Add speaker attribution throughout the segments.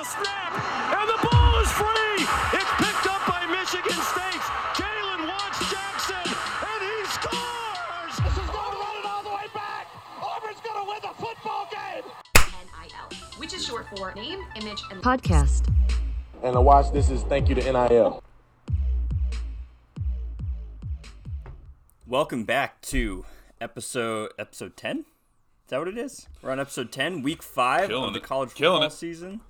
Speaker 1: the snap, and the ball is free. It's picked up by Michigan State. Jalen Watts Jackson, and he scores.
Speaker 2: This is going to run it all the way back. Auburn's going to win the football game.
Speaker 3: NIL, which is short for name, image, and
Speaker 4: podcast.
Speaker 5: And a watch this is thank you to NIL.
Speaker 6: Welcome back to episode episode ten. Is that what it is? We're on episode ten, week five
Speaker 7: Killing
Speaker 6: of the
Speaker 7: it.
Speaker 6: college
Speaker 7: Killing
Speaker 6: football
Speaker 7: it.
Speaker 6: season.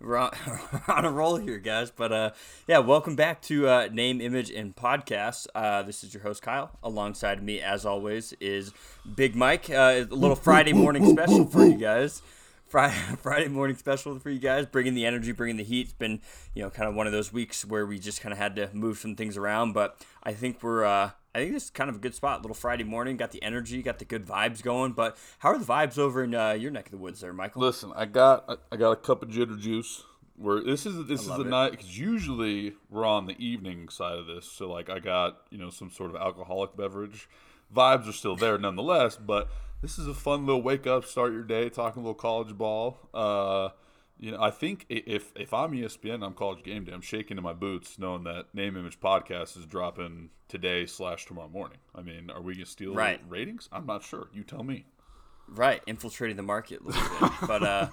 Speaker 6: We're on, on a roll here, guys. But uh, yeah, welcome back to uh, Name, Image, and Podcast. Uh, this is your host Kyle. Alongside me, as always, is Big Mike. Uh, a little Friday morning special for you guys. Friday, Friday morning special for you guys, bringing the energy, bringing the heat. It's been, you know, kind of one of those weeks where we just kind of had to move some things around, but I think we're, uh, I think this is kind of a good spot. Little Friday morning, got the energy, got the good vibes going. But how are the vibes over in uh, your neck of the woods, there, Michael?
Speaker 7: Listen, I got I- got a cup of jitter juice. Where this is this is the
Speaker 6: it.
Speaker 7: night because usually we're on the evening side of this. So like I got you know some sort of alcoholic beverage. Vibes are still there nonetheless, but this is a fun little wake up, start your day, talking a little college ball. Uh, you know, I think if if I'm ESPN, I'm College Game Day. I'm shaking in my boots, knowing that Name Image Podcast is dropping today slash tomorrow morning. I mean, are we gonna steal
Speaker 6: Right.
Speaker 7: ratings? I'm not sure. You tell me.
Speaker 6: Right, infiltrating the market a little bit. but uh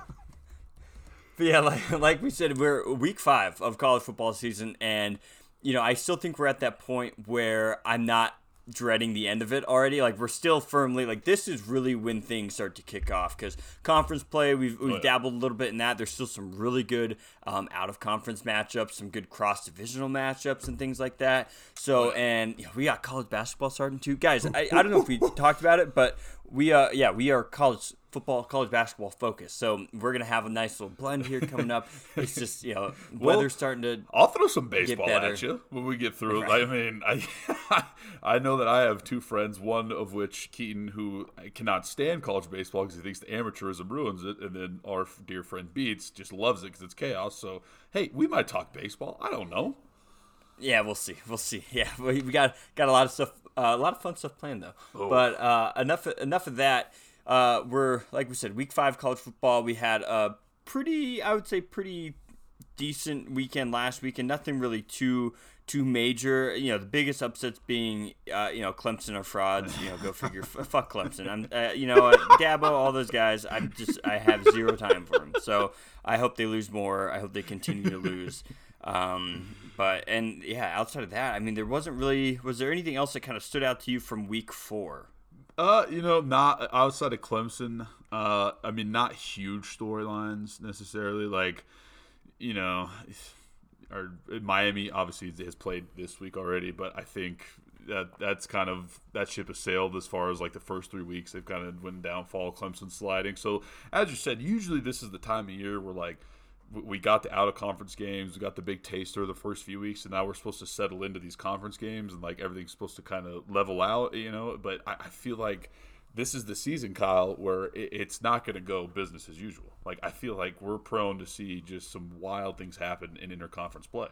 Speaker 6: but yeah, like like we said, we're week five of college football season and you know, I still think we're at that point where I'm not dreading the end of it already. Like we're still firmly like this is really when things start to kick off because conference play we've, we've
Speaker 7: yeah.
Speaker 6: dabbled a little bit in that. There's still some really good um, out of conference matchups, some good cross divisional matchups and things like that. So and you know, we got college basketball starting too, guys. I, I don't know if we talked about it, but we uh yeah we are college football college basketball focused so we're gonna have a nice little blend here coming up it's just you know weather's starting to
Speaker 7: I'll throw some baseball at you when we get through.
Speaker 6: Right.
Speaker 7: I mean, I I know that I have two friends, one of which Keaton, who cannot stand college baseball because he thinks the amateurism ruins it, and then our dear friend Beats just loves it because it's chaos. So hey, we might talk baseball. I don't know.
Speaker 6: Yeah, we'll see. We'll see. Yeah, we, we got got a lot of stuff, uh, a lot of fun stuff planned though. But uh, enough enough of that. Uh, we're like we said, week five college football. We had a pretty, I would say, pretty decent weekend last weekend. Nothing really too too major. You know, the biggest upsets being, uh, you know, Clemson are frauds. You know, go figure. F- fuck Clemson. I'm, uh, you know, uh, Dabo, all those guys. I'm just, I have zero time for them. So I hope they lose more. I hope they continue to lose. Um, but and yeah, outside of that, I mean, there wasn't really. Was there anything else that kind of stood out to you from week four?
Speaker 7: Uh, you know, not outside of Clemson. Uh, I mean, not huge storylines necessarily. Like, you know, or Miami obviously has played this week already, but I think that that's kind of that ship has sailed as far as like the first three weeks. They've kind of went downfall. Clemson sliding. So as you said, usually this is the time of year where like we got the out of conference games, we got the big taster the first few weeks, and now we're supposed to settle into these conference games and like everything's supposed to kind of level out, you know. But I, I feel like this is the season, Kyle, where it, it's not going to go business as usual. Like I feel like we're prone to see just some wild things happen in interconference play.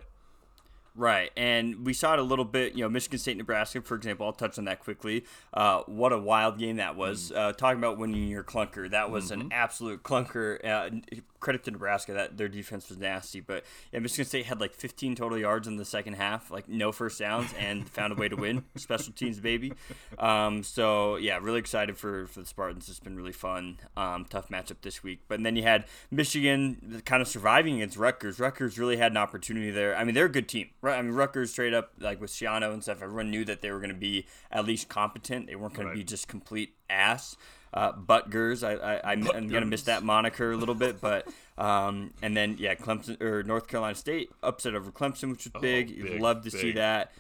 Speaker 6: Right, and we saw it a little bit. You know, Michigan State, Nebraska, for example. I'll touch on that quickly. Uh, what a wild game that was. Uh, talking about winning your clunker, that was an absolute clunker. Uh, credit to Nebraska that their defense was nasty, but yeah, Michigan State had like 15 total yards in the second half, like no first downs, and found a way to win. Special teams, baby. Um, so yeah, really excited for for the Spartans. It's been really fun. Um, tough matchup this week, but then you had Michigan kind of surviving against Rutgers. Rutgers really had an opportunity there. I mean, they're a good team? I mean, Rutgers straight up like with Schiano and stuff. Everyone knew that they were going to be at least competent. They weren't going
Speaker 7: Right.
Speaker 6: to be just complete ass. Uh, Butgers, I, I I'm, I'm gonna miss that moniker a little bit, but um, and then yeah, Clemson or North Carolina State upset over Clemson, which was big. You'd
Speaker 7: Oh, big,
Speaker 6: love to see that.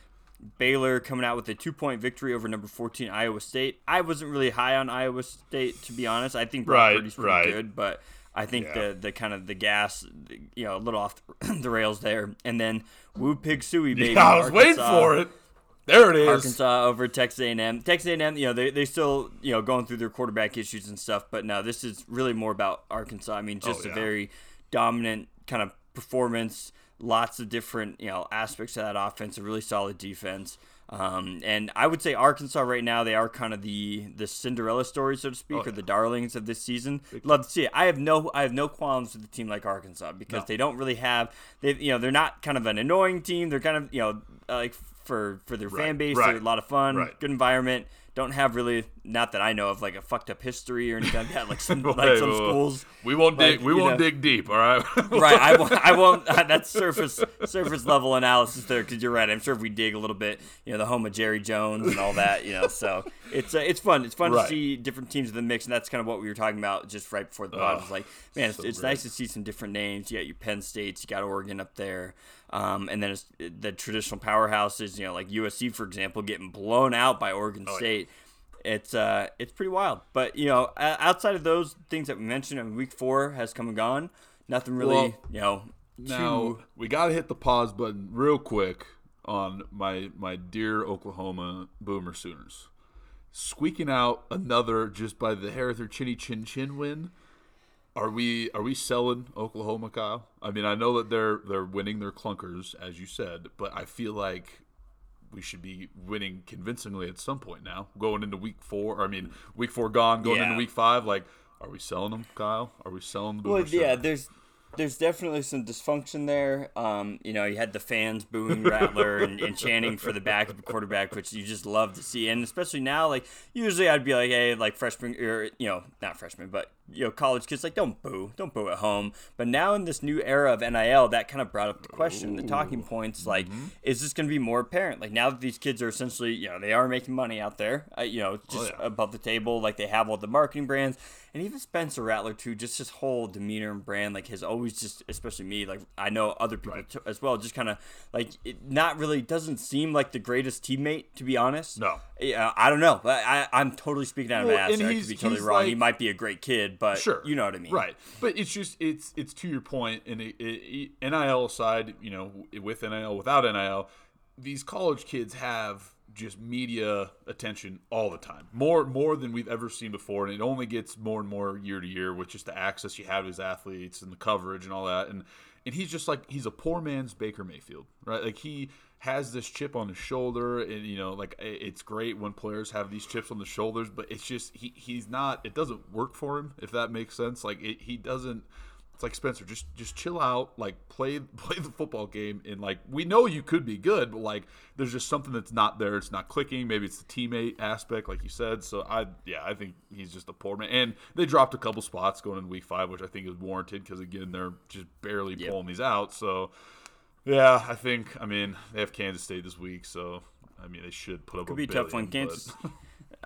Speaker 6: Baylor coming out with a two point victory over number 14 Iowa State. I wasn't really high on Iowa State to be honest. I think Brock
Speaker 7: Right,
Speaker 6: Purdy's pretty
Speaker 7: right.
Speaker 6: good, but I think
Speaker 7: Yeah.
Speaker 6: the the kind of the gas, you know, a little off the rails there. And then Woo Pig Sooie baby.
Speaker 7: Yeah, I was waiting for it. There it is.
Speaker 6: Arkansas over Texas A&M. Texas A&M, you know, they they still you know going through their quarterback issues and stuff, but no, this is really more about Arkansas. I mean, oh, just
Speaker 7: Oh,
Speaker 6: a very dominant kind of performance. Lots of different you know aspects of that offense. A really solid defense. Um, and I would say Arkansas right now they are kind of the the Cinderella story, so to speak,
Speaker 7: Oh,
Speaker 6: or the darlings of this season. Love to see it. I have no I have no qualms with a team like Arkansas because
Speaker 7: No.
Speaker 6: they don't really have they you know they're not kind of an annoying team. They're kind of you know like for for their fan base,
Speaker 7: right,
Speaker 6: they're a lot of fun,
Speaker 7: right.
Speaker 6: good environment. Don't have really not that I know of like a fucked up history or anything like that. Like some like
Speaker 7: Hey,
Speaker 6: some
Speaker 7: well,
Speaker 6: schools.
Speaker 7: We won't
Speaker 6: like,
Speaker 7: dig. We won't
Speaker 6: know.
Speaker 7: dig deep. All right.
Speaker 6: right. I won't. I won't. That's surface surface level analysis there because you're right. I'm sure if we dig a little bit, you know, the home of Jerry Jones and all that, you know, so it's uh, it's fun. It's fun
Speaker 7: Right.
Speaker 6: to see different teams in the mix, and that's kind of what we were talking about just right before the pod.
Speaker 7: Oh,
Speaker 6: was like, man, it's,
Speaker 7: so
Speaker 6: it's
Speaker 7: great.
Speaker 6: nice to see some different names. You got your Penn States, you got Oregon up there. Um, and then it's the traditional powerhouses, you know, like USC, for example, getting blown out by Oregon
Speaker 7: Oh, yeah.
Speaker 6: State it's uh it's pretty wild. But you know, outside of those things that we mentioned, I mean, week four has come and gone. Nothing really,
Speaker 7: Well,
Speaker 6: you know.
Speaker 7: Now
Speaker 6: too,
Speaker 7: we got to hit the pause button real quick on my my dear Oklahoma Boomer Sooners, squeaking out another just by the hair of their chinny chin chin win. Are we are we selling Oklahoma, Kyle? I mean, I know that they're they're winning their clunkers as you said, but I feel like we should be winning convincingly at some point now, going into week four. I mean, week four gone, going
Speaker 6: Yeah.
Speaker 7: into week five. Like, are we selling them, Kyle? Are we selling the Boomer
Speaker 6: well, yeah, there's there's definitely some dysfunction there. Um, you know, you had the fans booing Rattler and, and chanting for the backup quarterback, which you just love to see, and especially now, like usually I'd be like, hey, like freshman or you know, not freshman, but you know, college kids like don't boo, don't boo at home. But now in this new era of NIL, that kind of brought up the question, the talking points, like,
Speaker 7: Mm-hmm.
Speaker 6: is this going to be more apparent? Like now that these kids are essentially, you know, they are making money out there, uh, you know, just
Speaker 7: Oh, yeah.
Speaker 6: above the table, like they have all the marketing brands, and even Spencer Rattler too. Just his whole demeanor and brand, like has always just, especially me, like I know other people
Speaker 7: Right.
Speaker 6: too, as well, just kind of like it not really doesn't seem like the greatest teammate to be honest.
Speaker 7: No.
Speaker 6: Yeah, I don't know. but I, I'm totally speaking out of my ass. I could be totally wrong. he might be a great kid, but
Speaker 7: Sure,
Speaker 6: you know what I mean,
Speaker 7: right? But it's just it's it's to your point. and it, it, it- NIL aside, you know, with NIL, without NIL, these college kids have just media attention all the time, more more than we've ever seen before, and it only gets more and more year to year with just the access you have to these athletes and the coverage and all that, and and he's just like he's a poor man's Baker Mayfield, right? Like he has this chip on his shoulder and you know like it's great when players have these chips on the shoulders but it's just he, he's not it doesn't work for him if that makes sense. Like it, he doesn't it's like spencer just just chill out like play play the football game and like we know you could be good but like there's just something that's not there. It's not clicking. Maybe it's the teammate aspect like you said. So i yeah i think he's just a poor man. And they dropped a couple spots going into week five which i think is warranted because again they're just barely pulling these out. So yeah, I think. I mean, they have Kansas State this week, so I mean, they should put up
Speaker 6: Could
Speaker 7: a
Speaker 6: be a tough one. Kansas.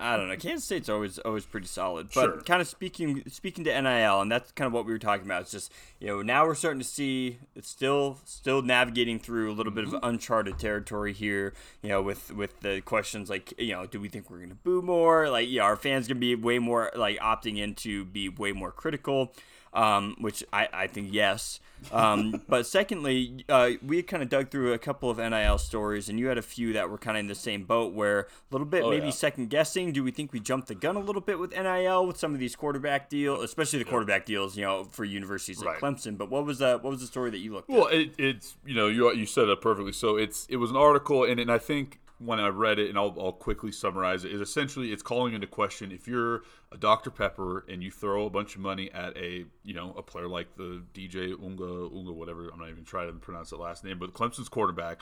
Speaker 6: I don't know. Kansas State's always always pretty solid, but
Speaker 7: Sure.
Speaker 6: kind of speaking speaking to NIL, and that's kind of what we were talking about. It's just you know now we're starting to see it's still still navigating through a little bit
Speaker 7: Mm-hmm.
Speaker 6: of uncharted territory here. You know, with with the questions like you know, do we think we're gonna boo more? Like, yeah, our fans gonna be way more like opting in to be way more critical. Um, which I, I think yes. Um, but secondly, uh, we kind of dug through a couple of NIL stories, and you had a few that were kind of in the same boat, where a little bit
Speaker 7: Oh,
Speaker 6: maybe
Speaker 7: yeah.
Speaker 6: second guessing. Do we think we jumped the gun a little bit with NIL with some of these quarterback deals, especially the quarterback deals, you know, for universities like
Speaker 7: Right.
Speaker 6: Clemson? But what was the what was the story that you looked
Speaker 7: Well,
Speaker 6: at?
Speaker 7: it, it's you know you you said it perfectly. So it's it was an article, and, and I think when I read it, and I'll, I'll quickly summarize it, is essentially it's calling into question if you're a Dr Pepper and you throw a bunch of money at a you know a player like the DJ Unga Unga whatever I'm not even trying to pronounce that last name, but Clemson's quarterback.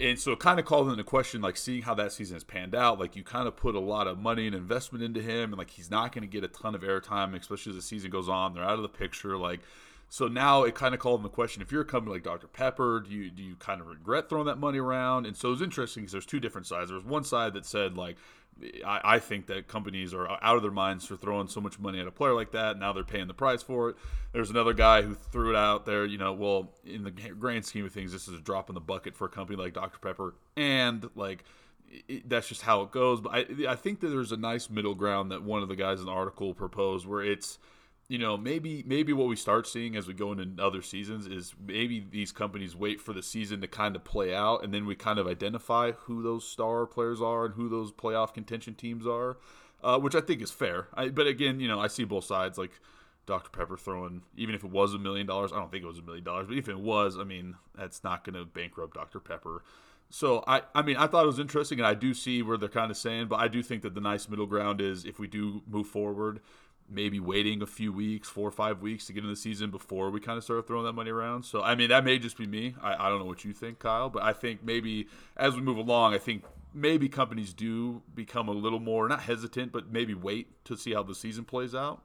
Speaker 7: And so it kind of called into question, like seeing how that season has panned out. Like you kind of put a lot of money and investment into him, and like he's not going to get a ton of airtime, especially as the season goes on. They're out of the picture. Like so now it kind of called into question if you're a company like Dr. Pepper, do you do you kind of regret throwing that money around? And so it was interesting because there's two different sides. There was one side that said like, I, I think that companies are out of their minds for throwing so much money at a player like that. Now they're paying the price for it. There's another guy who threw it out there. You know, well, in the grand scheme of things, this is a drop in the bucket for a company like Dr. Pepper, and like it, that's just how it goes. But I, I think that there's a nice middle ground that one of the guys in the article proposed, where it's you know, maybe maybe what we start seeing as we go into other seasons is maybe these companies wait for the season to kind of play out, and then we kind of identify who those star players are and who those playoff contention teams are, uh, which I think is fair. I, but again, you know, I see both sides. Like Dr Pepper throwing, even if it was a million dollars, I don't think it was a million dollars, but if it was, I mean, that's not going to bankrupt Dr Pepper. So I, I mean, I thought it was interesting, and I do see where they're kind of saying, but I do think that the nice middle ground is if we do move forward, maybe waiting a few weeks, four or five weeks to get in the season before we kind of start throwing that money around. So I mean, that may just be me. I, I don't know what you think, Kyle, but I think maybe as we move along, I think maybe companies do become a little more not hesitant, but maybe wait to see how the season plays out.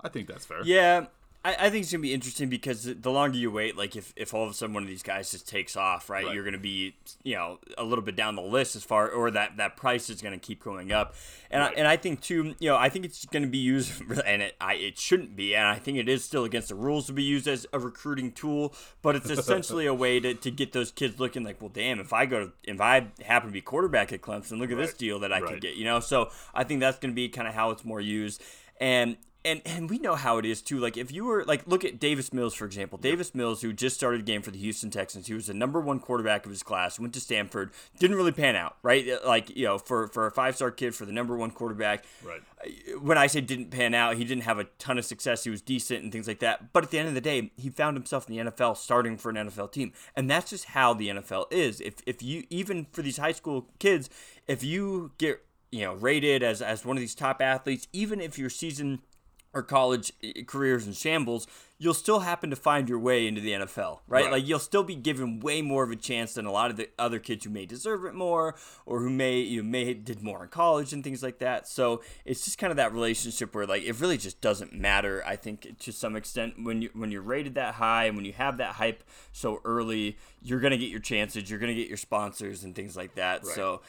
Speaker 7: I think that's fair.
Speaker 6: Yeah, I, I think it's gonna be interesting because the longer you wait, like if, if all of a sudden one of these guys just takes off, right,
Speaker 7: Right.
Speaker 6: you're gonna be you know a little bit down the list as far, or that that price is gonna keep going up, and
Speaker 7: Right.
Speaker 6: I, and I think too, you know, I think it's gonna be used, and it I it shouldn't be, and I think it is still against the rules to be used as a recruiting tool, but it's essentially a way to, to get those kids looking like, well, damn, if I go to if I happen to be quarterback at Clemson, look at this deal that I could get, you know, so I think that's gonna be kind of how it's more used, and and and we know how it is too. Like if you were like look at Davis Mills for example. Davis Mills, who just started a game for the Houston Texans, he was the number one quarterback of his class. Went to Stanford, didn't really pan out, right? Uh, like you know, for for a five star kid, for the number one quarterback,
Speaker 7: Right.
Speaker 6: Uh, when I say didn't pan out, he didn't have a ton of success. He was decent and things like that. But at the end of the day, he found himself in the NFL starting for an NFL team. And that's just how the NFL is. If if you even for these high school kids, if you get, you know, rated as as one of these top athletes, even if your season or college eh, careers in shambles, you'll still happen to find your way into the NFL, right?
Speaker 7: Right.
Speaker 6: Like you'll still be given way more of a chance than a lot of the other kids who may deserve it more or who may you may did more in college and things like that. So it's just kind of that relationship where like it really just doesn't matter. I think to some extent when you when you're rated that high and when you have that hype so early, you're gonna get your chances, you're gonna get your sponsors and things like that. So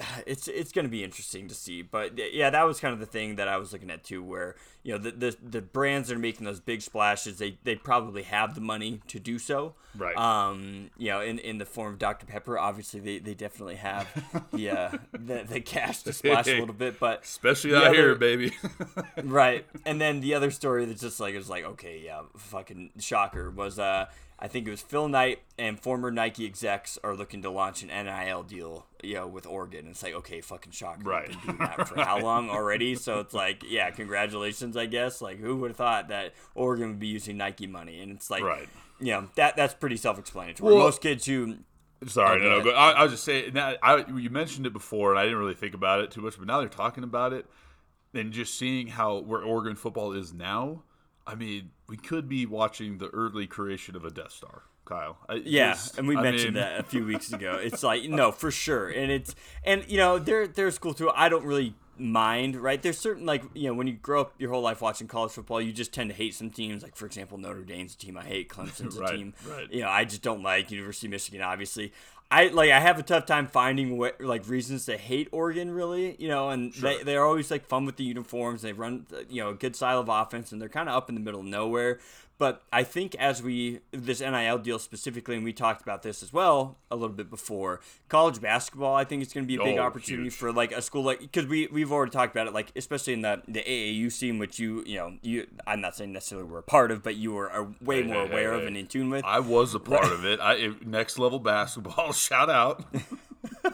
Speaker 6: it's it's going to be interesting to see. But yeah, that was kind of the thing that I was looking at too, where you know the the, the brands that are making those big splashes, they they probably have the money to do so.
Speaker 7: Right.
Speaker 6: Um. You know, in, in the form of Dr Pepper, obviously they, they definitely have the uh the, the cash to splash a little bit, but
Speaker 7: Especially out
Speaker 6: other-
Speaker 7: here, baby.
Speaker 6: right. And then the other story that's just like it was like okay, yeah, fucking shocker was uh I think it was Phil Knight and former Nike execs are looking to launch an NIL deal, you know, with Oregon. It's like okay, fucking shocker.
Speaker 7: Right.
Speaker 6: Been doing that for how long already? So it's like, yeah, congratulations, I guess. Like who would have thought that Oregon would be using Nike money? And it's like
Speaker 7: Right.
Speaker 6: you know, that that's pretty self explanatory.
Speaker 7: Well-
Speaker 6: Most kids who
Speaker 7: Sorry,
Speaker 6: Oh,
Speaker 7: no, no.
Speaker 6: ahead.
Speaker 7: I, I was just saying that I, you mentioned it before, and I didn't really think about it too much. But now they're talking about it, and just seeing how where Oregon football is now. I mean, we could be watching the early creation of a Death Star, Kyle. I,
Speaker 6: Yeah, and we
Speaker 7: I
Speaker 6: mentioned
Speaker 7: mean,
Speaker 6: that a few weeks ago. It's like no, for sure, and it's and you know they're they're school too. I don't really mind, right? There's certain like you know when you grow up your whole life watching college football, you just tend to hate some teams. Like for example, Notre Dame's a team I hate. Clemson's a
Speaker 7: Right,
Speaker 6: team,
Speaker 7: right.
Speaker 6: You know, I just don't like University of Michigan. Obviously, I like I have a tough time finding what like reasons to hate Oregon. Really, you know, and they they're always like fun with the uniforms. They run you know a good style of offense, and they're kind of up in the middle of nowhere. But I think as we this NIL deal specifically, and we talked about this as well a little bit before, college basketball. I think it's going to be a big
Speaker 7: Oh,
Speaker 6: opportunity
Speaker 7: huge.
Speaker 6: for like a school like because we we've already talked about it, like especially in the the AAU scene, which you you know you I'm not saying necessarily we're a part of, but you were uh, way
Speaker 7: Hey,
Speaker 6: more
Speaker 7: hey, hey,
Speaker 6: aware of
Speaker 7: hey.
Speaker 6: and in tune with.
Speaker 7: I was a part of it. I it- next level basketball. Shout out.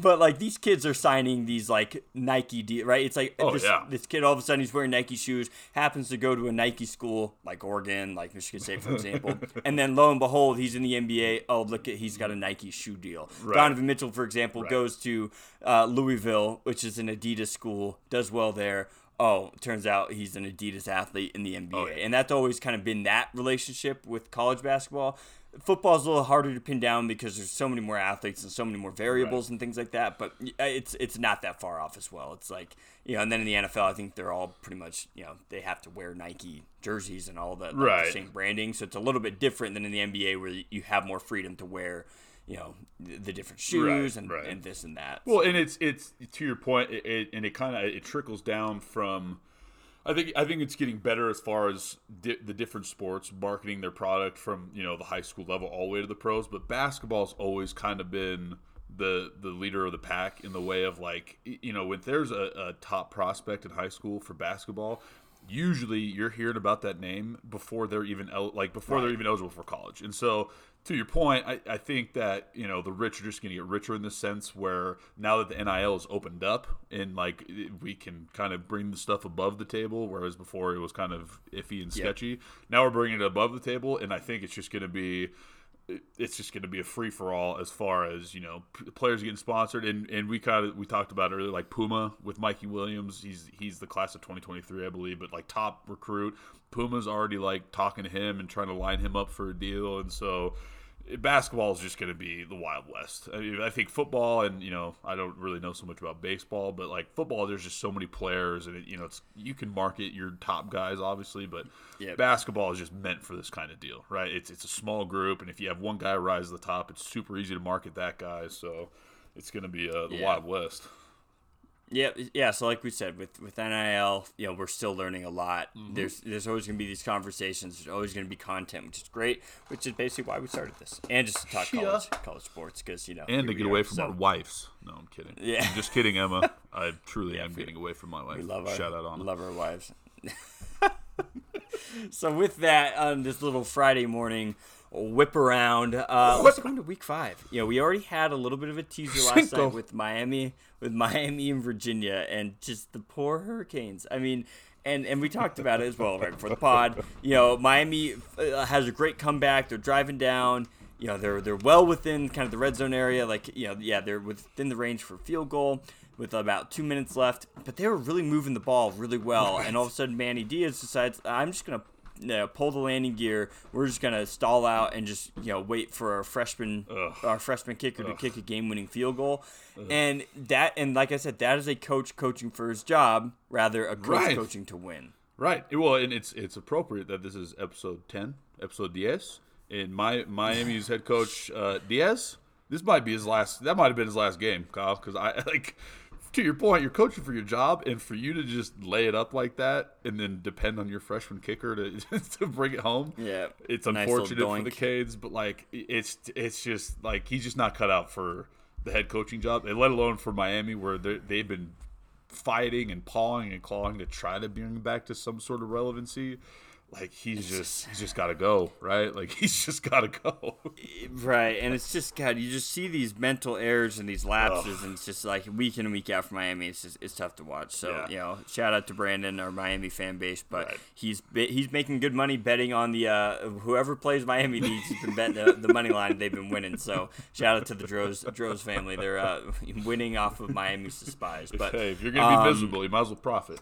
Speaker 6: But like these kids are signing these like Nike deal, right? It's like
Speaker 7: Oh,
Speaker 6: this,
Speaker 7: yeah.
Speaker 6: this kid all of a sudden he's wearing Nike shoes, happens to go to a Nike school like Oregon, like Michigan State, for example, and then lo and behold, he's in the NBA. Oh, look at he's got a Nike shoe deal.
Speaker 7: Right.
Speaker 6: Donovan Mitchell, for example,
Speaker 7: Right.
Speaker 6: goes to uh, Louisville, which is an Adidas school, does well there. Oh, turns out he's an Adidas athlete in the NBA,
Speaker 7: Oh, yeah.
Speaker 6: and that's always kind of been that relationship with college basketball. Football's a little harder to pin down because there's so many more athletes and so many more variables and things like that. But uh, it's it's not that far off as well. It's like you know, and then in the NFL, I think they're all pretty much you know they have to wear Nike jerseys and all that like,
Speaker 7: Right.
Speaker 6: the same branding. So it's a little bit different than in the NBA where you have more freedom to wear you know the, different shoes and,
Speaker 7: right.
Speaker 6: and this and that.
Speaker 7: Well, and it's it's to your point, it, it, and it kind of it trickles down from. I think I think it's getting better as far as di- the different sports marketing their product from you know the high school level all the way to the pros. But basketball's always kind of been the the leader of the pack in the way of like you know when there's a, a top prospect in high school for basketball. Usually, you're hearing about that name before they're even el- like before they're even eligible for college, and so to your point, I, I think that you know the rich are just going to get richer in the sense where now that the NIL is opened up and like we can kind of bring the stuff above the table, whereas before it was kind of iffy and sketchy. Now we're bringing it above the table, and I think it's just going to be it's just going to be a free for all as far as you know p- players getting sponsored and and we kind of we talked about earlier like Puma with Mikey Williams he's he's the class of 2023 I believe but like top recruit Puma's already like talking to him and trying to line him up for a deal and so basketball is just going to be the wild west. I, mean, I think football and you know I don't really know so much about baseball, but like football, there's just so many players, and it, you know it's you can market your top guys obviously, but basketball is just meant for this kind of deal, right? It's it's a small group, and if you have one guy rise to the top, it's super easy to market that guy. So it's going to be uh, the
Speaker 6: Yeah.
Speaker 7: wild west.
Speaker 6: Yeah, yeah. So like we said, with with NIL, you know, we're still learning a lot.
Speaker 7: Mm-hmm.
Speaker 6: There's there's always gonna be these conversations. There's always gonna be content, which is great. Which is basically why we started this, and just to talk
Speaker 7: Yeah.
Speaker 6: college college sports, because you know,
Speaker 7: And to get
Speaker 6: are.
Speaker 7: away from
Speaker 6: So,
Speaker 7: our wives. No, I'm kidding.
Speaker 6: Yeah.
Speaker 7: I'm just kidding, Emma. I truly
Speaker 6: Yeah,
Speaker 7: am
Speaker 6: we-
Speaker 7: getting away from my wife.
Speaker 6: We love our
Speaker 7: Shout out on
Speaker 6: love our wives. so with that, on this little Friday morning whip around, uh, let's go into week five. You know, we already had a little bit of a teaser last night with Miami, with Miami and Virginia, and just the poor Hurricanes. I mean. And, and we talked about it as well right before the pod. You know, Miami uh, has a great comeback. They're driving down. You know, they're they're well within kind of the red zone area. Like, you know, yeah, they're within the range for field goal with about two minutes left. But they were really moving the ball really well. And all of a sudden, Manny Diaz decides, I'm just gonna you know, pull the landing gear. We're just gonna stall out and just you know wait for our freshman our freshman kicker to kick a game winning field goal. And that and like I said, that is a coach coaching for his job rather a coach
Speaker 7: Right.
Speaker 6: coaching to win.
Speaker 7: Right. Well, and it's it's appropriate that this is episode ten, episode Diaz, and my Miami's head coach uh, Diaz. This might be his last. That might have been his last game, Kyle. Because I like to your point, you're coaching for your job, and for you to just lay it up like that, and then depend on your freshman kicker to to bring it home.
Speaker 6: Yeah,
Speaker 7: it's
Speaker 6: nice
Speaker 7: unfortunate for the. Canes, but like it's it's just like he's just not cut out for the head coaching job, and let alone for Miami, where they- they've been fighting and pawing and clawing to try to bring him back to some sort of relevancy. Like he's just he's just got to go, right? Like he's just got to go.
Speaker 6: Right, and it's just God, you just see these mental errors and these lapses, and it's just like week in and week out for Miami. It's just it's tough to watch. So
Speaker 7: Yeah.
Speaker 6: you know, shout out to Brandon, our Miami fan base, but
Speaker 7: Right.
Speaker 6: he's he's making good money betting on the uh, whoever plays Miami needs. He's been betting the, the money line. They've been winning. So shout out to the Droz Droz family. They're uh, winning off of Miami's despise. But
Speaker 7: hey, if you're gonna be
Speaker 6: um,
Speaker 7: miserable, you might as well profit.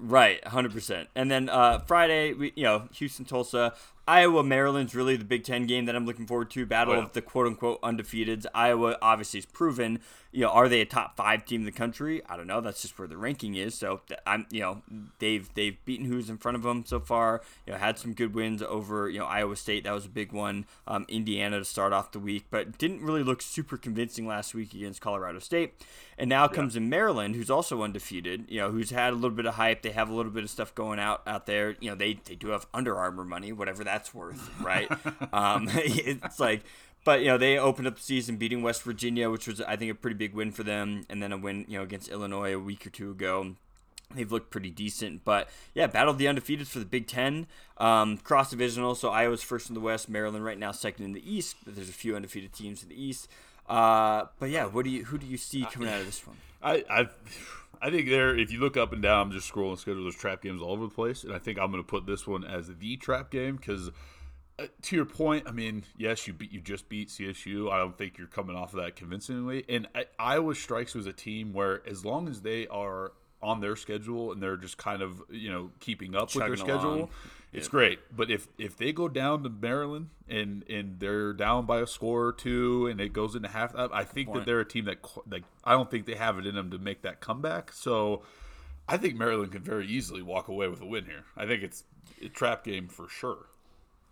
Speaker 6: Right, 100%. And then uh, Friday, we, you know, Houston, Tulsa, Iowa, Maryland's really the Big Ten game that I'm looking forward to. Battle
Speaker 7: Oh, yeah.
Speaker 6: of the quote unquote undefeateds. Iowa obviously is proven. You know, are they a top five team in the country? I don't know. That's just where the ranking is. So I'm, you know, they've they've beaten who's in front of them so far. You know, had some good wins over you know Iowa State. That was a big one. Um, Indiana to start off the week, but didn't really look super convincing last week against Colorado State. And now comes in Maryland, who's also undefeated. You know, who's had a little bit of hype. They have a little bit of stuff going out out there. You know, they they do have Under Armour money, whatever that's worth, right? um, it's like. But you know they opened up the season beating West Virginia, which was I think a pretty big win for them, and then a win you know against Illinois a week or two ago. They've looked pretty decent, but yeah, battle of the undefeated for the Big Ten, um, cross divisional. So Iowa's first in the West, Maryland right now second in the East. But there's a few undefeated teams in the East. Uh, but yeah, what do you who do you see coming out of this one?
Speaker 7: I, I I think there if you look up and down, I'm just scrolling schedule. There's trap games all over the place, and I think I'm going to put this one as the trap game because. Uh, to your point, I mean, yes, you beat you just beat CSU. I don't think you're coming off of that convincingly. And I, Iowa strikes you as a team where, as long as they are on their schedule and they're just kind of you know keeping up with their schedule,
Speaker 6: along.
Speaker 7: It's great. But if if they go down to Maryland and and they're down by a score or two and it goes into half, I think that they're a team that like I don't think they have it in them to make that comeback. So I think Maryland could very easily walk away with a win here. I think it's a trap game for sure.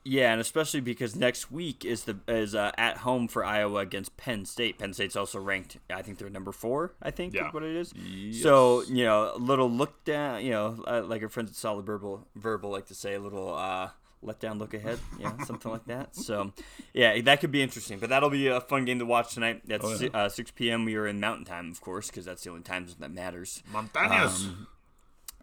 Speaker 6: Yeah, and especially because next week is the is uh, at home for Iowa against Penn State. Penn State's also ranked. I think they're number four. I think
Speaker 7: Yeah.
Speaker 6: is what it is. So you know, a little look down. You know, uh, like our friends at Solid Verbal Verbal like to say, a little uh, let down, look ahead. Yeah, something like that. So yeah, that could be interesting. But that'll be a fun game to watch tonight. That's
Speaker 7: Oh, yeah.
Speaker 6: uh, 6 p.m. We are in Mountain Time, of course, because that's the only time that matters.
Speaker 7: Montañas.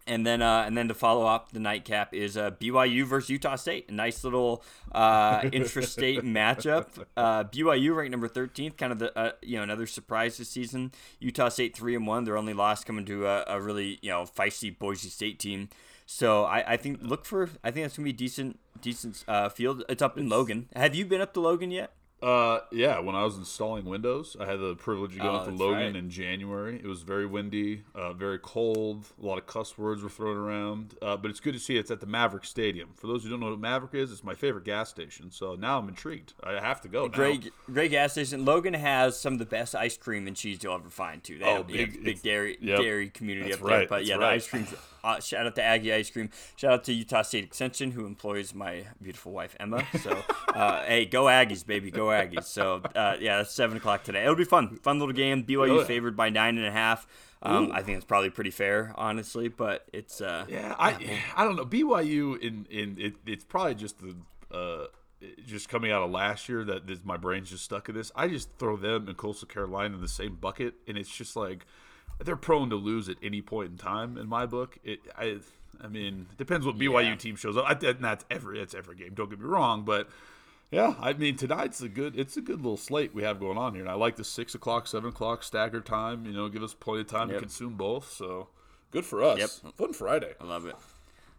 Speaker 6: And then, uh, and then to follow up the nightcap is uh, BYU versus Utah State. A nice little uh, intrastate matchup. Uh, BYU ranked number 13th, kind of the uh, you know another surprise this season. Utah State three and one. Their only loss coming to a, a really you know feisty Boise State team. So I, I think look for I think that's gonna be a decent decent uh, field. It's up in Logan. Have you been up to Logan yet?
Speaker 7: Uh, yeah. When I was installing Windows, I had the privilege of going
Speaker 6: Oh,
Speaker 7: to Logan
Speaker 6: right.
Speaker 7: in January. It was very windy, uh, very cold. A lot of cuss words were thrown around. Uh, but it's good to see it's at the Maverick Stadium. For those who don't know what Maverick is, it's my favorite gas station. So now I'm intrigued. I have to go. now.
Speaker 6: Great, great gas station. Logan has some of the best ice cream and cheese you'll ever find too. They
Speaker 7: Oh, big-
Speaker 6: big dairy
Speaker 7: yep.
Speaker 6: dairy community up there. But yeah, the ice cream. Uh, shout out to Aggie Ice Cream. Shout out to Utah State Extension, who employs my beautiful wife Emma. So, uh, hey, go Aggies, baby, go Aggies. So, uh, yeah, that's seven o'clock today. It'll be fun, fun little game. BYU
Speaker 7: yeah.
Speaker 6: favored by nine and a half. Um, I think it's probably pretty fair, honestly, but it's uh,
Speaker 7: Yeah, I I don't know. BYU in in it, it's probably just the uh just coming out of last year that this, my brain's just stuck in this. I just throw them and Coastal Carolina in the same bucket, and it's just like they're prone to lose at any point in time in my book. It I I mean it depends what BYU
Speaker 6: Yeah.
Speaker 7: team shows up. I, and that's every that's every game. Don't get me wrong, but. Yeah, I mean tonight's a good. It's a good little slate we have going on here, and I like the six o'clock, seven o'clock staggered time. You know, give us plenty of time to consume both. So good for us.
Speaker 6: Yep.
Speaker 7: Fun Friday.
Speaker 6: I love it.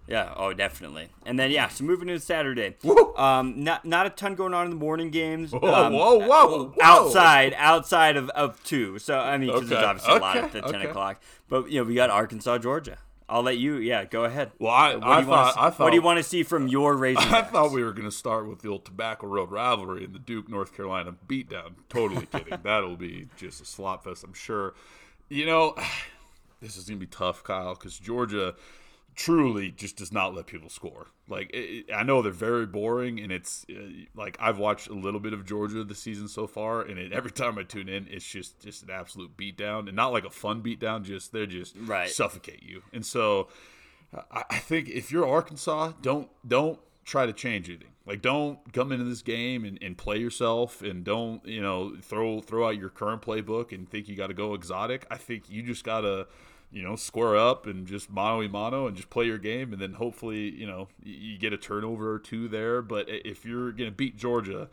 Speaker 6: Yeah, oh, definitely. And then yeah, so moving into Saturday.
Speaker 7: Woo!
Speaker 6: Um, not not a ton going on in the morning games.
Speaker 7: Whoa,
Speaker 6: um,
Speaker 7: whoa, whoa, whoa.
Speaker 6: Outside, outside of, of two. So I mean, because there's
Speaker 7: Okay,
Speaker 6: obviously a lot at the ten
Speaker 7: okay.
Speaker 6: o'clock. But you know, we got Arkansas, Georgia. I'll let you. Yeah, go ahead.
Speaker 7: Well, I-
Speaker 6: What do
Speaker 7: I
Speaker 6: you wanna
Speaker 7: thought- I
Speaker 6: What do you want to see from your Razorbacks?
Speaker 7: I thought we were going to start with the old Tobacco Road rivalry and the Duke North Carolina beatdown. Totally kidding. That'll be just a slop fest, I'm sure. You know, this is going to be tough, Kyle, because Georgia truly just does not let people score. Like it, I know they're very boring, and it's uh, like I've watched a little bit of Georgia this season so far, and it, every time I tune in, it's just just an absolute beatdown, and not like a fun beatdown. Just they're just
Speaker 6: Right.
Speaker 7: suffocate you, and so. I, I think if you're Arkansas, don't don't try to change anything. Like don't come into this game and, and play yourself and don't, you know, throw throw out your current playbook and think you gotta go exotic. I think you just gotta, you know, square up and just mano a mano and just play your game and then hopefully, you know, you, get a turnover or two there. But if you're gonna beat Georgia,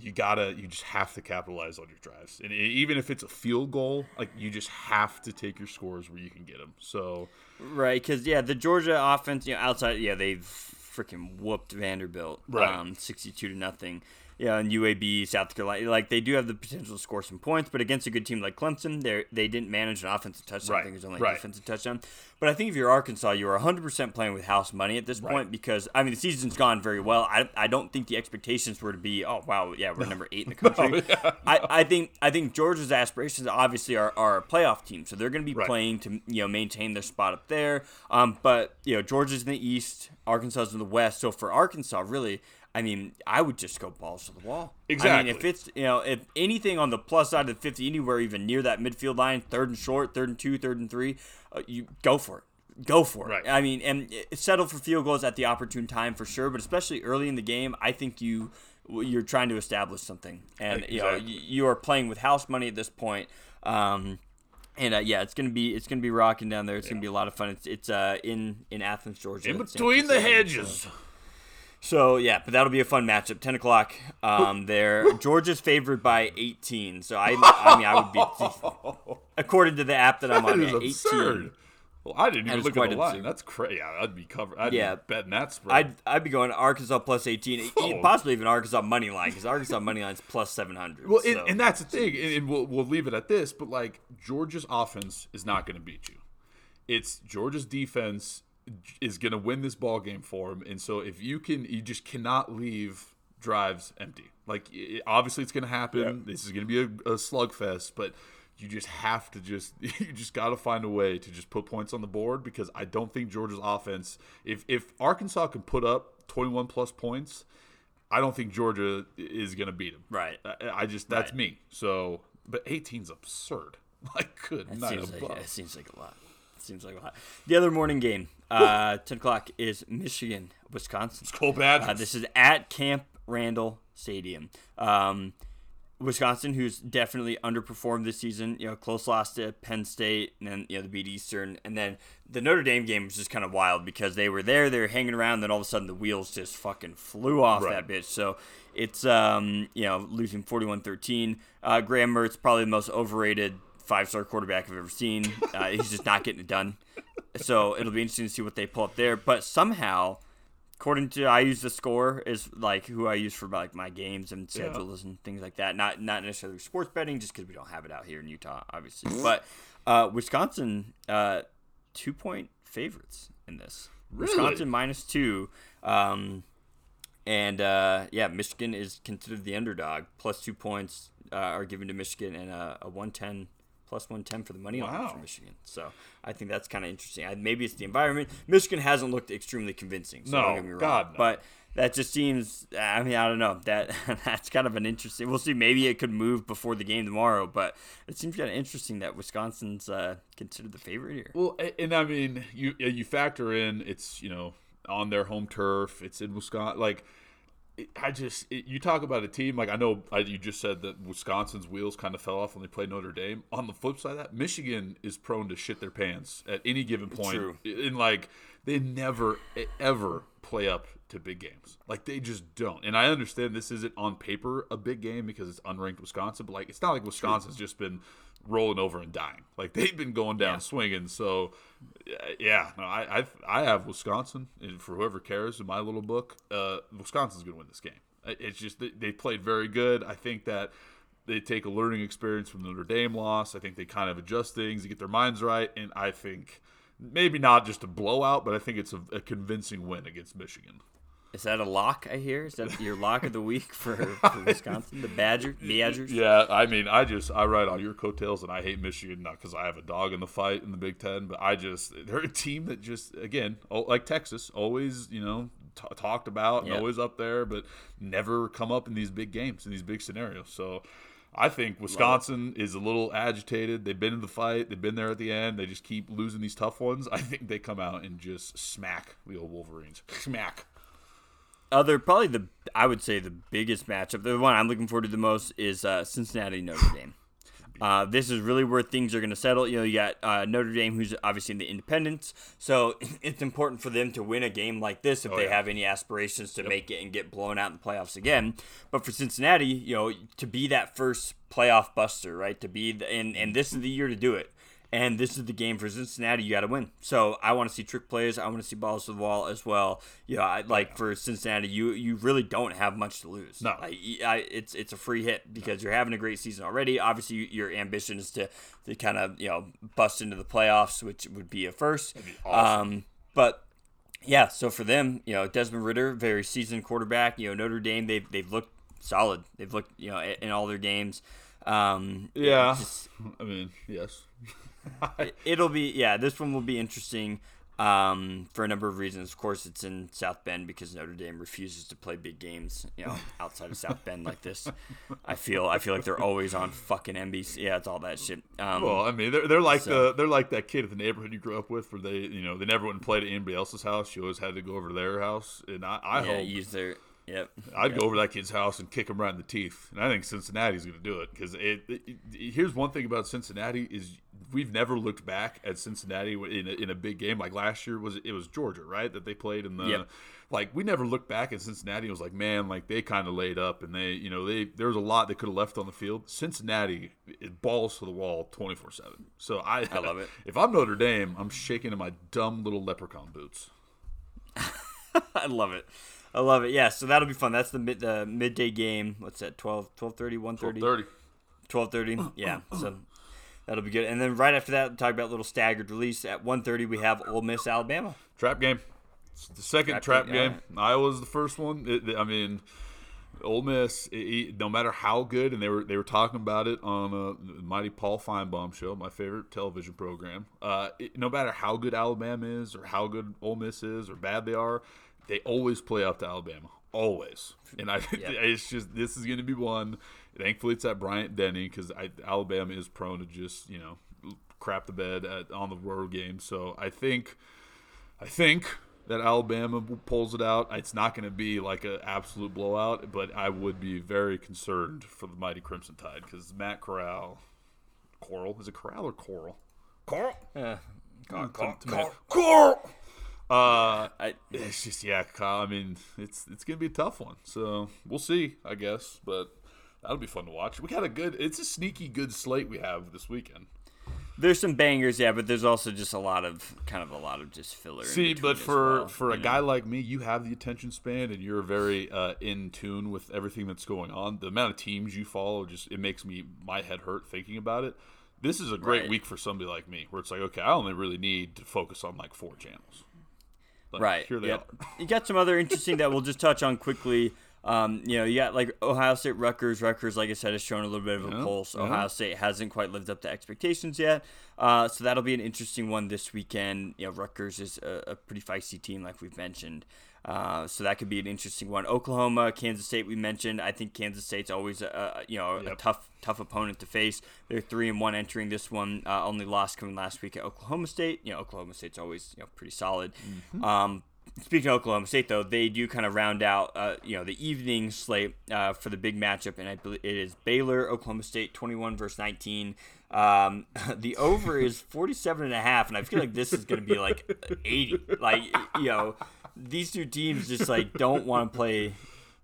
Speaker 7: you gotta you just have to capitalize on your drives and even if it's a field goal like you just have to take your scores where you can get them so
Speaker 6: Right, because yeah, the Georgia offense, you know, outside, yeah, they've freaking whooped Vanderbilt,
Speaker 7: Right.
Speaker 6: um, sixty-two to nothing. Yeah, and UAB, South Carolina, like they do have the potential to score some points, but against a good team like Clemson, they they didn't manage an offensive touchdown. I think it was only a
Speaker 7: right.
Speaker 6: defensive touchdown. But I think if you're Arkansas, you are 100% playing with house money at this point because I mean the season's gone very well. I, I don't think the expectations were to be oh wow yeah we're number eight in the country. I, I think I think Georgia's aspirations obviously are, are a playoff team, so they're going to be
Speaker 7: Right.
Speaker 6: playing to you know maintain their spot up there. Um, but you know Georgia's in the East, Arkansas's in the West. So for Arkansas, really, I mean, I would just go balls to the wall. I mean, if it's you know if anything on the plus side of the fifty, anywhere even near that midfield line, third and short, third and two, third and three, uh, you go for it. Go for it.
Speaker 7: Right.
Speaker 6: I mean, and settle for field goals at the opportune time for sure, but especially early in the game, I think you you're trying to establish something, and you know you, are playing with house money at this point. Um, and uh, yeah, it's gonna be it's gonna be rocking down there. It's gonna be a lot of fun. It's it's uh, in in Athens, Georgia.
Speaker 7: in between the hedges
Speaker 6: So yeah, but that'll be a fun matchup. Ten o'clock. Um, there. Georgia's favored by eighteen. So I, I mean, I would be, according to the app that I'm
Speaker 7: That
Speaker 6: on,
Speaker 7: is
Speaker 6: yeah,
Speaker 7: absurd.
Speaker 6: eighteen.
Speaker 7: Well, I didn't even look at
Speaker 6: quite
Speaker 7: the line.
Speaker 6: absurd.
Speaker 7: That's crazy. Yeah, I'd be covered. I'd
Speaker 6: Yeah.
Speaker 7: be betting that spread.
Speaker 6: I'd I'd be going Arkansas plus eighteen,
Speaker 7: Oh.
Speaker 6: possibly even Arkansas money line because Arkansas money line is plus seven hundred.
Speaker 7: well, and, and that's the thing, and, and we'll we'll leave it at this. But like Georgia's offense is not going to beat you. It's Georgia's defense is going to win this ball game for him, and so if you can, you just cannot leave drives empty. Like i- obviously, it's going to happen. This is going to be a, a slugfest, but. You just have to just you just got to find a way to just put points on the board because I don't think Georgia's offense if if Arkansas can put up 21 plus points, I don't think Georgia is going to beat them.
Speaker 6: Right.
Speaker 7: I, I just that's
Speaker 6: Right.
Speaker 7: me. So, but 18's absurd. Like good
Speaker 6: That
Speaker 7: night
Speaker 6: seems like, it seems like a lot. Seems like a lot. The other morning game, uh, ten o'clock, is Michigan, Wisconsin.
Speaker 7: Cole Badgers.
Speaker 6: Uh, this is at Camp Randall Stadium. Um, Wisconsin, who's definitely underperformed this season, you know, close loss to Penn State, and then you know the beat Eastern, and then the Notre Dame game was just kind of wild because they were there, they were hanging around, then all of a sudden the wheels just fucking flew off
Speaker 7: Right.
Speaker 6: that bitch. So it's um, you know losing 41-13. Uh, Graham Mertz probably the most overrated five star quarterback I've ever seen. Uh, he's just not getting it done. So it'll be interesting to see what they pull up there. But somehow according to I use the score is like who I use for like my games and schedules and things like that. Not not necessarily sports betting, just because we don't have it out here in Utah, obviously. but uh, Wisconsin, uh, two point favorites in this.
Speaker 7: Really?
Speaker 6: Wisconsin minus two. Um, and uh, yeah, Michigan is considered the underdog. Plus two points uh, are given to Michigan, and a, a one ten plus one ten for the money line for Michigan. So I think that's kind of interesting. I, maybe it's the environment. Michigan hasn't looked extremely convincing. So
Speaker 7: No,
Speaker 6: don't get me wrong.
Speaker 7: God, no.
Speaker 6: But that just seems. I mean, I don't know. That that's kind of an interesting. We'll see. Maybe it could move before the game tomorrow, but it seems kind of interesting that Wisconsin's uh, considered the favorite here.
Speaker 7: Well, and I mean, you you factor in it's you know on their home turf. It's in Wisconsin. Like, I just it, you talk about a team like I know I, you just said that Wisconsin's wheels kind of fell off when they played Notre Dame. On the flip side of that, Michigan is prone to shit their pants at any given point.
Speaker 6: True.
Speaker 7: In like they never ever play up to big games. Like they just don't. And I understand this isn't on paper a big game because it's unranked Wisconsin, but like it's not like Wisconsin's just been rolling over and dying. Like they've been going down
Speaker 6: Yeah.
Speaker 7: swinging. So yeah, no, I I, I have Wisconsin and for whoever cares in my little book. Uh, Wisconsin's gonna win this game. It's just they, they played very good. I think that. They take a learning experience from the Notre Dame loss. I think they kind of adjust things, they get their minds right, and I think maybe not just a blowout, but I think it's a, a convincing win against Michigan.
Speaker 6: Is that a lock? I hear. Is that your lock of the week for, for Wisconsin? The Badger, Badgers.
Speaker 7: Yeah, I mean, I just I ride on your coattails, and I hate Michigan not because I have a dog in the fight in the Big Ten, but I just they're a team that just again oh, like Texas always you know t- talked about and
Speaker 6: Yep.
Speaker 7: always up there, but never come up in these big games in these big scenarios. So. I think Wisconsin is a little agitated. They've been in the fight. They've been there at the end. They just keep losing these tough ones. I think they come out and just smack the old Wolverines. Smack.
Speaker 6: Other probably the I would say the biggest matchup, the one I'm looking forward to the most is uh, Cincinnati Notre Dame. Uh, this is really where things are going to settle. You know, you got uh, Notre Dame, who's obviously in the independents, so it's important for them to win a game like this if they
Speaker 7: yeah.
Speaker 6: have any aspirations to make it and get blown out in the playoffs again. But for Cincinnati, you know, to be that first playoff buster, right? To be the, and and this is the year to do it. And this is the game for Cincinnati. You got to win. So I want to see trick plays. I want to see balls to the wall as well. You know, I, like for Cincinnati, you you really don't have much to lose.
Speaker 7: No.
Speaker 6: Like, I, it's it's a free hit because you're having a great season already. Obviously, your ambition is to to kind of you know bust into the playoffs, which would be a first.
Speaker 7: awesome.
Speaker 6: Um, but yeah, so for them, you know, Desmond Ridder, very seasoned quarterback. You know, Notre Dame, they've they've looked solid. They've looked you know in in all their games. Um,
Speaker 7: Yeah.
Speaker 6: just-
Speaker 7: I mean, yes.
Speaker 6: it'll be yeah this one will be interesting um, for a number of reasons of course it's in south bend because notre dame refuses to play big games you know outside of south bend like this i feel i feel like they're always on fucking nbc yeah it's all that shit um,
Speaker 7: Well, I mean, they're, they're like
Speaker 6: So-
Speaker 7: the they're like that kid at the neighborhood you grew up with, where they you know they never went and played at anybody else's house. You always had to go over to their house, and I, I
Speaker 6: yeah
Speaker 7: hope
Speaker 6: use their yep
Speaker 7: I'd go over to that kid's house and kick him right in the teeth. And I think Cincinnati's going to do it because it, it, it- Here's one thing about Cincinnati is we've never looked back at Cincinnati in a, in a big game like last year was it was Georgia right that they played in the
Speaker 6: Yep.
Speaker 7: like we never looked back at Cincinnati and was like man like they kind of laid up and they you know they there was a lot they could have left on the field. Cincinnati it balls to the wall twenty four seven. So I
Speaker 6: I love it.
Speaker 7: If I'm Notre Dame, I'm shaking in my dumb little leprechaun boots.
Speaker 6: i love it i love it yeah so that'll be fun that's the mid the midday game what's that 12 12 130
Speaker 7: Thirty.
Speaker 6: twelve thirty. Yeah, so that'll be good. And then right after that, talk about a little staggered release at 1.30, We have Ole Miss Alabama.
Speaker 7: Trap game. It's the second
Speaker 6: Trap
Speaker 7: trap,
Speaker 6: game, yeah.
Speaker 7: Iowa's the first one. It- I mean, Ole Miss. It, it- no matter how good, and they were they were talking about it on a Mighty Paul Finebaum show, my favorite television program. Uh, it- no matter how good Alabama is, or how good Ole Miss is, or bad they are, they always play up to Alabama. Always. And I, it's just this is going to be one. Thankfully, it's at Bryant Denny because Alabama is prone to just you know crap the bed at, on the road game. So I think. I think that Alabama pulls it out. It's not going to be like an absolute blowout, but I would be very concerned for the mighty Crimson Tide because Matt Corral, Coral, is it Corral or Coral? Coral. Coral. Coral. Uh,
Speaker 6: I,
Speaker 7: it's just yeah, Kyle. I mean, it's it's gonna be a tough one. So we'll see, I guess. But that'll be fun to watch. We got a good. It's a sneaky good slate we have this weekend.
Speaker 6: there's some bangers, yeah, but there's also just a lot of kind of a lot of just filler.
Speaker 7: See, but for
Speaker 6: well,
Speaker 7: for a
Speaker 6: you
Speaker 7: guy like me, you have the attention span and you're very uh, in tune with everything that's going on. The amount of teams you follow just it makes me my head hurt thinking about it. This is a great
Speaker 6: Right.
Speaker 7: week for somebody like me, where it's like, okay, I only really need to focus on like four channels. Like,
Speaker 6: right?
Speaker 7: here they
Speaker 6: yep.
Speaker 7: are.
Speaker 6: You got some other interesting that we'll just touch on quickly. Um, you know, you got like Ohio State, Rutgers. Rutgers, like I said, has shown a little bit of a
Speaker 7: Yeah,
Speaker 6: pulse.
Speaker 7: yeah.
Speaker 6: Ohio State hasn't quite lived up to expectations yet, uh, so that'll be an interesting one this weekend. You know, Rutgers is a, a pretty feisty team, like we've mentioned. Uh, so that could be an interesting one. Oklahoma, Kansas State, we mentioned. I think Kansas State's always a, you know a tough tough opponent to face. They're three and one entering this one. Uh, only lost coming last week at Oklahoma State. You know, Oklahoma State's always you know pretty solid. Um, speaking of Oklahoma State, though, they do kind of round out uh, you know the evening slate uh, for the big matchup, and I believe it is Baylor Oklahoma State twenty one versus nineteen. Um, the over is 47 and a half, and I feel like this is going to be like 80. Like, you know, these two teams just like don't want to play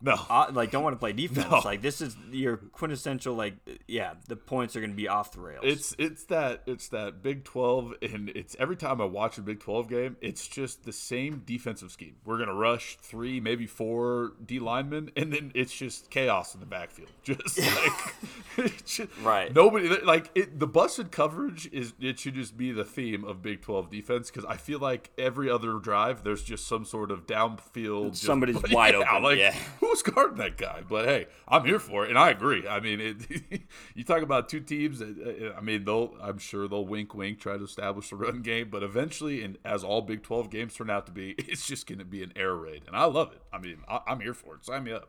Speaker 7: No,
Speaker 6: uh, like don't want to play defense.
Speaker 7: No.
Speaker 6: Like this is your quintessential like yeah, the points are going to be off the rails.
Speaker 7: It's it's that it's that Big Twelve, and it's every time I watch a Big Twelve game, it's just the same defensive scheme. We're gonna rush three, maybe four D linemen, and then it's just chaos in the backfield. Just like just-
Speaker 6: Right.
Speaker 7: Nobody like it, the busted coverage is it should just be the theme of Big Twelve defense because I feel like every other drive there's just some sort of downfield. just-
Speaker 6: Somebody's wide
Speaker 7: Yeah,
Speaker 6: open,
Speaker 7: Like,
Speaker 6: yeah.
Speaker 7: Who's guarding that guy? But hey, I'm here for it, and I agree. I mean, it, you talk about two teams. I mean, they'll. I'm sure they'll wink, wink, try to establish a run game, but eventually, and as all Big 12 games turn out to be, it's just going to be an air raid, and I love it. I mean, I, I'm here for it. Sign me up.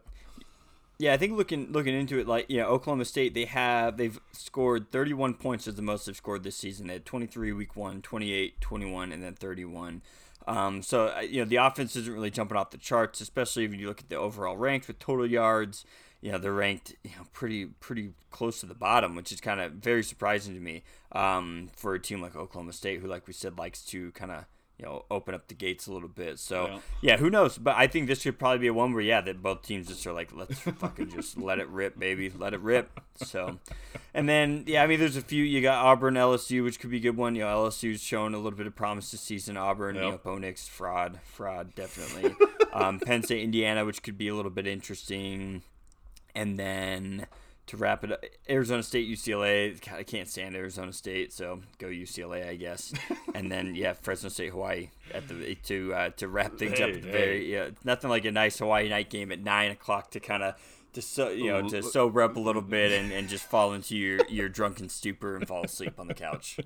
Speaker 6: yeah, I think looking looking into it, like yeah, Oklahoma State they have they've scored 31 points is the most they've scored this season. They had 23 week one, 28, 21, and then 31. Um, so uh, you know the offense isn't really jumping off the charts, especially when you look at the overall ranks with total yards. You know they're ranked you know pretty pretty close to the bottom, which is kind of very surprising to me um, for a team like Oklahoma State, who like we said likes to kind of you know open up the gates a little bit. So
Speaker 7: Yeah.
Speaker 6: yeah, who knows? But I think this could probably be a one where yeah, that both teams just are like, let's fucking just let it rip, baby, let it rip. So, and then yeah, I mean, there's a few. You got Auburn, LSU, which could be a good one. You know, LSU's shown a little bit of promise this season. Auburn, you know,
Speaker 7: Yep.
Speaker 6: Bo Nix, fraud, fraud, definitely. um, Penn State, Indiana, which could be a little bit interesting. And then to wrap it up, Arizona State, UCLA. God, I can't stand Arizona State, so go UCLA, I guess. and then yeah, Fresno State, Hawaii at the to uh, to wrap things up. At the
Speaker 7: hey.
Speaker 6: very yeah, nothing like a nice Hawaii night game at nine o'clock to kind of. To so, you know to sober up a little bit and, and just fall into your, your drunken stupor and fall asleep on the couch.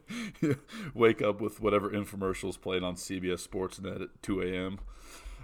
Speaker 7: Wake up with whatever infomercials playing on CBS Sportsnet at 2 a.m.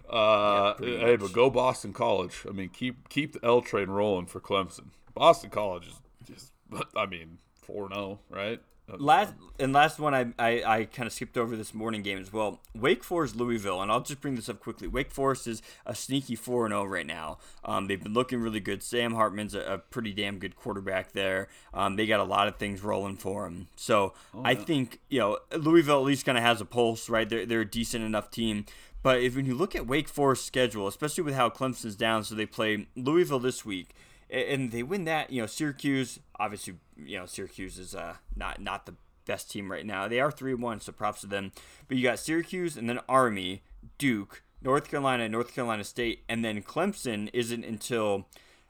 Speaker 7: Uh,
Speaker 6: pretty
Speaker 7: hey,
Speaker 6: much.
Speaker 7: but go Boston College. I mean, keep keep the L train rolling for Clemson. Boston College is just, I mean, four zero, right?
Speaker 6: Last and last one, I I, I kind of skipped over this morning game as well. Wake Forest, Louisville, and I'll just bring this up quickly. Wake Forest is a sneaky four and zero right now. Um, they've been looking really good. Sam Hartman's a, a pretty damn good quarterback there. Um, they got a lot of things rolling for him. So I think you know Louisville at least kind of has a pulse, right? They're they're a decent enough team. But if when you look at Wake Forest's schedule, especially with how Clemson's down, so they play Louisville this week, and they win that. You know, Syracuse, obviously, you know Syracuse is uh, not not the best team right now. They are three one, so props to them. But you got Syracuse and then Army, Duke, North Carolina, North Carolina State, and then Clemson isn't until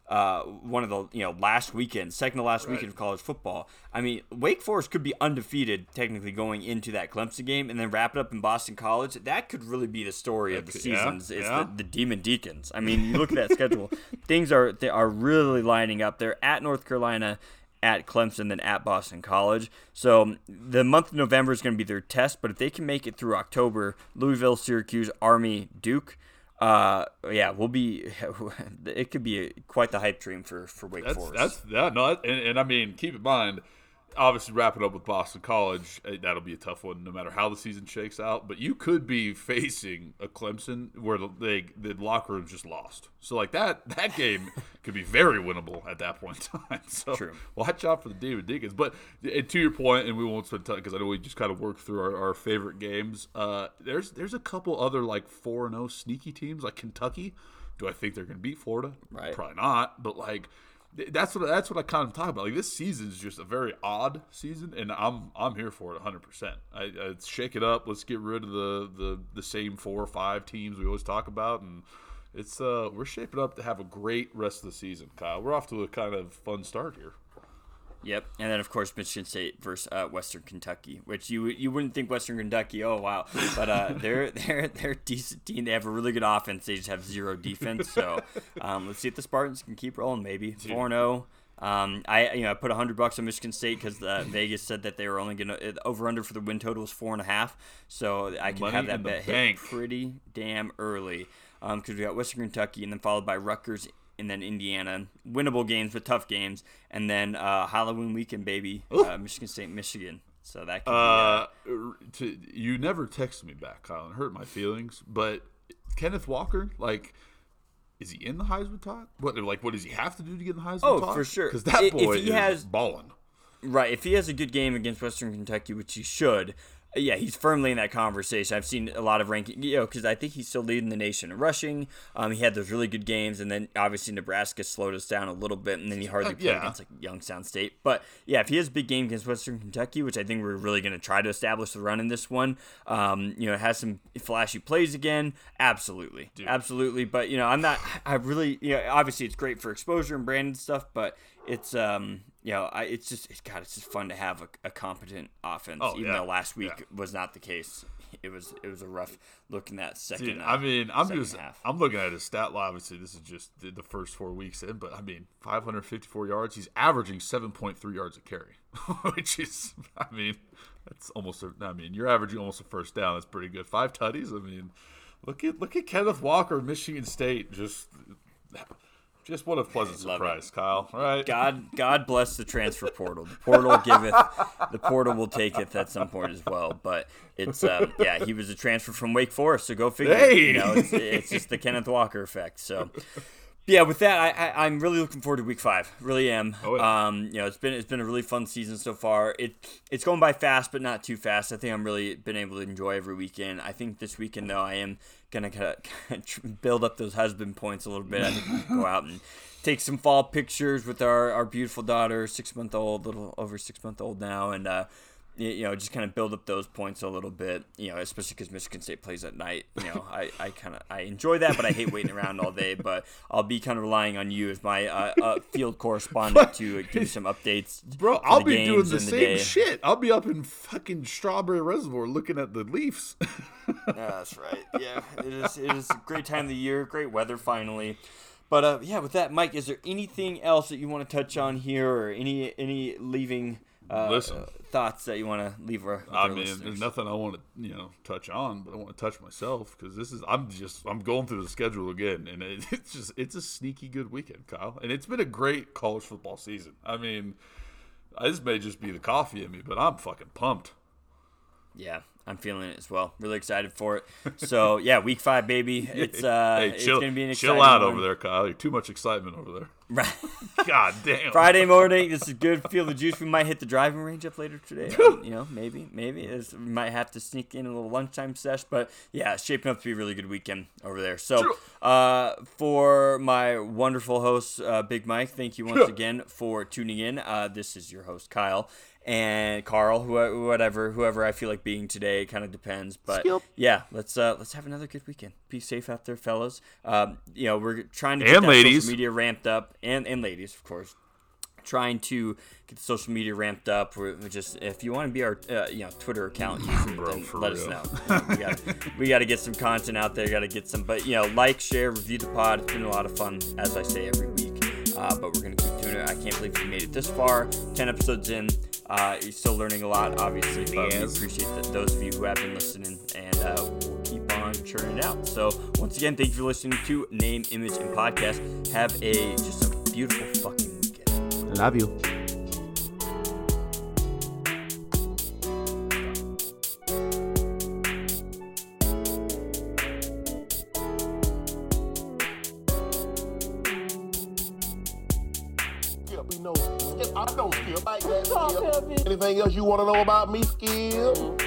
Speaker 6: uh, one of the you know last weekend, second to last weekend of college football. I mean, Wake Forest could be undefeated technically going into that Clemson game, and then wrap it up in Boston College. That could really be the story of the
Speaker 7: could- yeah,
Speaker 6: seasons. Is
Speaker 7: yeah.
Speaker 6: the, the Demon Deacons. I mean, you look at that schedule; things are they are really lining up. They're at North Carolina. At Clemson, then at Boston College. So the month of November is going to be their test, but if they can make it through October, Louisville, Syracuse, Army, Duke, uh, yeah, we'll be. It could be a, quite the hype dream for for Wake
Speaker 7: That's
Speaker 6: Forest.
Speaker 7: that's yeah no, that- and, and I mean, keep in mind, obviously wrapping up with Boston College, eh, that'll be a tough one no matter how the season shakes out. But you could be facing a Clemson where the they, the locker room just lost. So like that that game could be very winnable at that point in time. So
Speaker 6: True.
Speaker 7: watch out for the David Deacons. But eh, to your point, and we won't spend time because I know we just kind of worked through our, our favorite games. Uh, there's there's a couple other like four and zero sneaky teams like Kentucky. Do I think they're going to beat Florida?
Speaker 6: Right.
Speaker 7: Probably not. But like that's what that's what I kind of talk about. Like this season is just a very odd season, and I'm I'm here for it 100. percent I, I shake it up. Let's get rid of the, the the same four or five teams we always talk about, and it's uh we're shaping up to have a great rest of the season, Kyle. We're off to a kind of fun start here.
Speaker 6: Yep, and then of course Michigan State versus uh, Western Kentucky, which you you wouldn't think Western Kentucky, oh wow, but uh, they're they're they're a decent team. They have a really good offense. They just have zero defense. So um, let's see if the Spartans can keep rolling. Maybe four zero. Um, I you know I put hundred bucks on Michigan State because uh, Vegas said that they were only gonna over under for the win total was four and a half, so I can
Speaker 7: Money
Speaker 6: have that bet
Speaker 7: bank.
Speaker 6: hit pretty damn early. Because we got Western Kentucky and then followed by Rutgers and then Indiana. Winnable games, but tough games. And then uh, Halloween weekend, baby. Uh, Michigan State, Michigan. So that could
Speaker 7: Uh, to, you never texted me back, Kyle, and hurt my feelings. But Kenneth Walker, like, is he in the Heisman talk? What like what does he have to do to get in the Heisman
Speaker 6: Oh,
Speaker 7: talk?
Speaker 6: for sure.
Speaker 7: Because that
Speaker 6: If- if
Speaker 7: boy
Speaker 6: he
Speaker 7: is
Speaker 6: has-
Speaker 7: balling.
Speaker 6: uh, right. If he has a good game against Western Kentucky, which he should, uh, yeah, he's firmly in that conversation. I've seen a lot of ranking, you know, because I think he's still leading the nation in rushing. Um, he had those really good games, and then obviously Nebraska slowed us down a little bit, and then he hardly
Speaker 7: Uh,
Speaker 6: played
Speaker 7: yeah.
Speaker 6: against like Youngstown State. But yeah, if he has a big game against Western Kentucky, which I think we're really going to try to establish the run in this one, um, you know, has some flashy plays again, absolutely, absolutely. But you know, I'm not. I really, you know, obviously it's great for exposure and brand and stuff, but it's um. You know, I, it's just it's God, it's just fun to have a, a competent offense.
Speaker 7: Oh,
Speaker 6: even
Speaker 7: yeah.
Speaker 6: though last week
Speaker 7: Yeah.
Speaker 6: was not the case. It was it was a rough look in that second.
Speaker 7: Dude, I mean, I'm just
Speaker 6: half.
Speaker 7: I'm looking at his stat line. Obviously, this is just the, the first four weeks in, but I mean, 554 yards. He's averaging 7.3 yards a carry, which is, I mean, that's almost. A, I mean, you're averaging almost a first down. That's pretty good. Five tutties. I mean, look at look at Kenneth Walker, Michigan State. Just, just what a pleasant
Speaker 6: Love it.
Speaker 7: surprise, Kyle. All right.
Speaker 6: God, God bless the transfer portal. The portal giveth, the portal will taketh at some point as well. But it's, um, yeah, he was a transfer from Wake Forest, so go figure.
Speaker 7: Hey!
Speaker 6: You know, it's, it's just the Kenneth Walker effect. So, yeah, with that, I, I, I'm really looking forward to Week Five. Really am.
Speaker 7: Oh, yeah.
Speaker 6: Um, you know, it's been it's been a really fun season so far. It it's going by fast, but not too fast. I think I'm really been able to enjoy every weekend. I think this weekend though, I am gonna kind of build up those husband points a little bit. I think we go out and take some fall pictures with our, our beautiful daughter, six month old, little over six month old now, and uh, you know, just kind of build up those points a little bit. You know, especially because Michigan State plays at night. You know, I, I kind of I enjoy that, but I hate waiting around all day. But I'll be kind of relying on you as my uh, uh, field correspondent to uh, give me some updates.
Speaker 7: Bro, I'll
Speaker 6: the
Speaker 7: be doing
Speaker 6: games
Speaker 7: the same
Speaker 6: day.
Speaker 7: shit. I'll be up in fucking Strawberry Reservoir looking at the Leafs.
Speaker 6: Yeah, that's right. Yeah, it is. It is a great time of the year. Great weather finally. But uh, yeah, with that, Mike, is there anything else that you want to touch on here, or any any leaving uh,
Speaker 7: Listen.
Speaker 6: thoughts that you want to leave our,
Speaker 7: I mean,
Speaker 6: listeners?
Speaker 7: there's nothing I want to you know touch on, but I want to touch myself because this is I'm just I'm going through the schedule again, and it, it's just it's a sneaky good weekend, Kyle, and it's been a great college football season. I mean, this may just be the coffee in me, but I'm fucking pumped.
Speaker 6: Yeah, I'm feeling it as well. Really excited for it. So yeah, week five, baby. It's uh,
Speaker 7: hey,
Speaker 6: it's
Speaker 7: chill,
Speaker 6: gonna be an
Speaker 7: chill out over there, Kyle. You're too much excitement over there.
Speaker 6: Right.
Speaker 7: God damn.
Speaker 6: Friday morning. This is good. Feel the juice. We might hit the driving range up later today. Um, you know, maybe, maybe It's- we might have to sneak in a little lunchtime sesh. But yeah, it's shaping up to be a really good weekend over there. So, uh, for my wonderful host, uh, Big Mike, thank you once again for tuning in. Uh, this is your host, Kyle. And Carl, who, whatever, whoever I feel like being today, kind of depends. But yeah, let's uh, let's have another good weekend. Be safe out there, fellas. Um, you know, we're trying to get
Speaker 7: And ladies.
Speaker 6: social media ramped up, and and ladies, of course trying to get the social media ramped up. We're we're just if you want to be our uh, you know Twitter account user,
Speaker 7: Bro,
Speaker 6: then
Speaker 7: for
Speaker 6: let us
Speaker 7: real.
Speaker 6: know. You know, we got we got to get some content out there. Got to get some, but you know, like, share, review the pod. It's been a lot of fun, as I say every week. Uh, but we're gonna keep doing it. I can't believe we made it this far. Ten episodes in. Uh, you're still learning a lot, obviously, but we appreciate that those of you who have been listening, and uh, we'll keep on churning it out. So once again, thank you for listening to Name, Image, and Podcast. Have a just a beautiful fucking weekend.
Speaker 4: I love you. Anything else you want to know about me, Skip?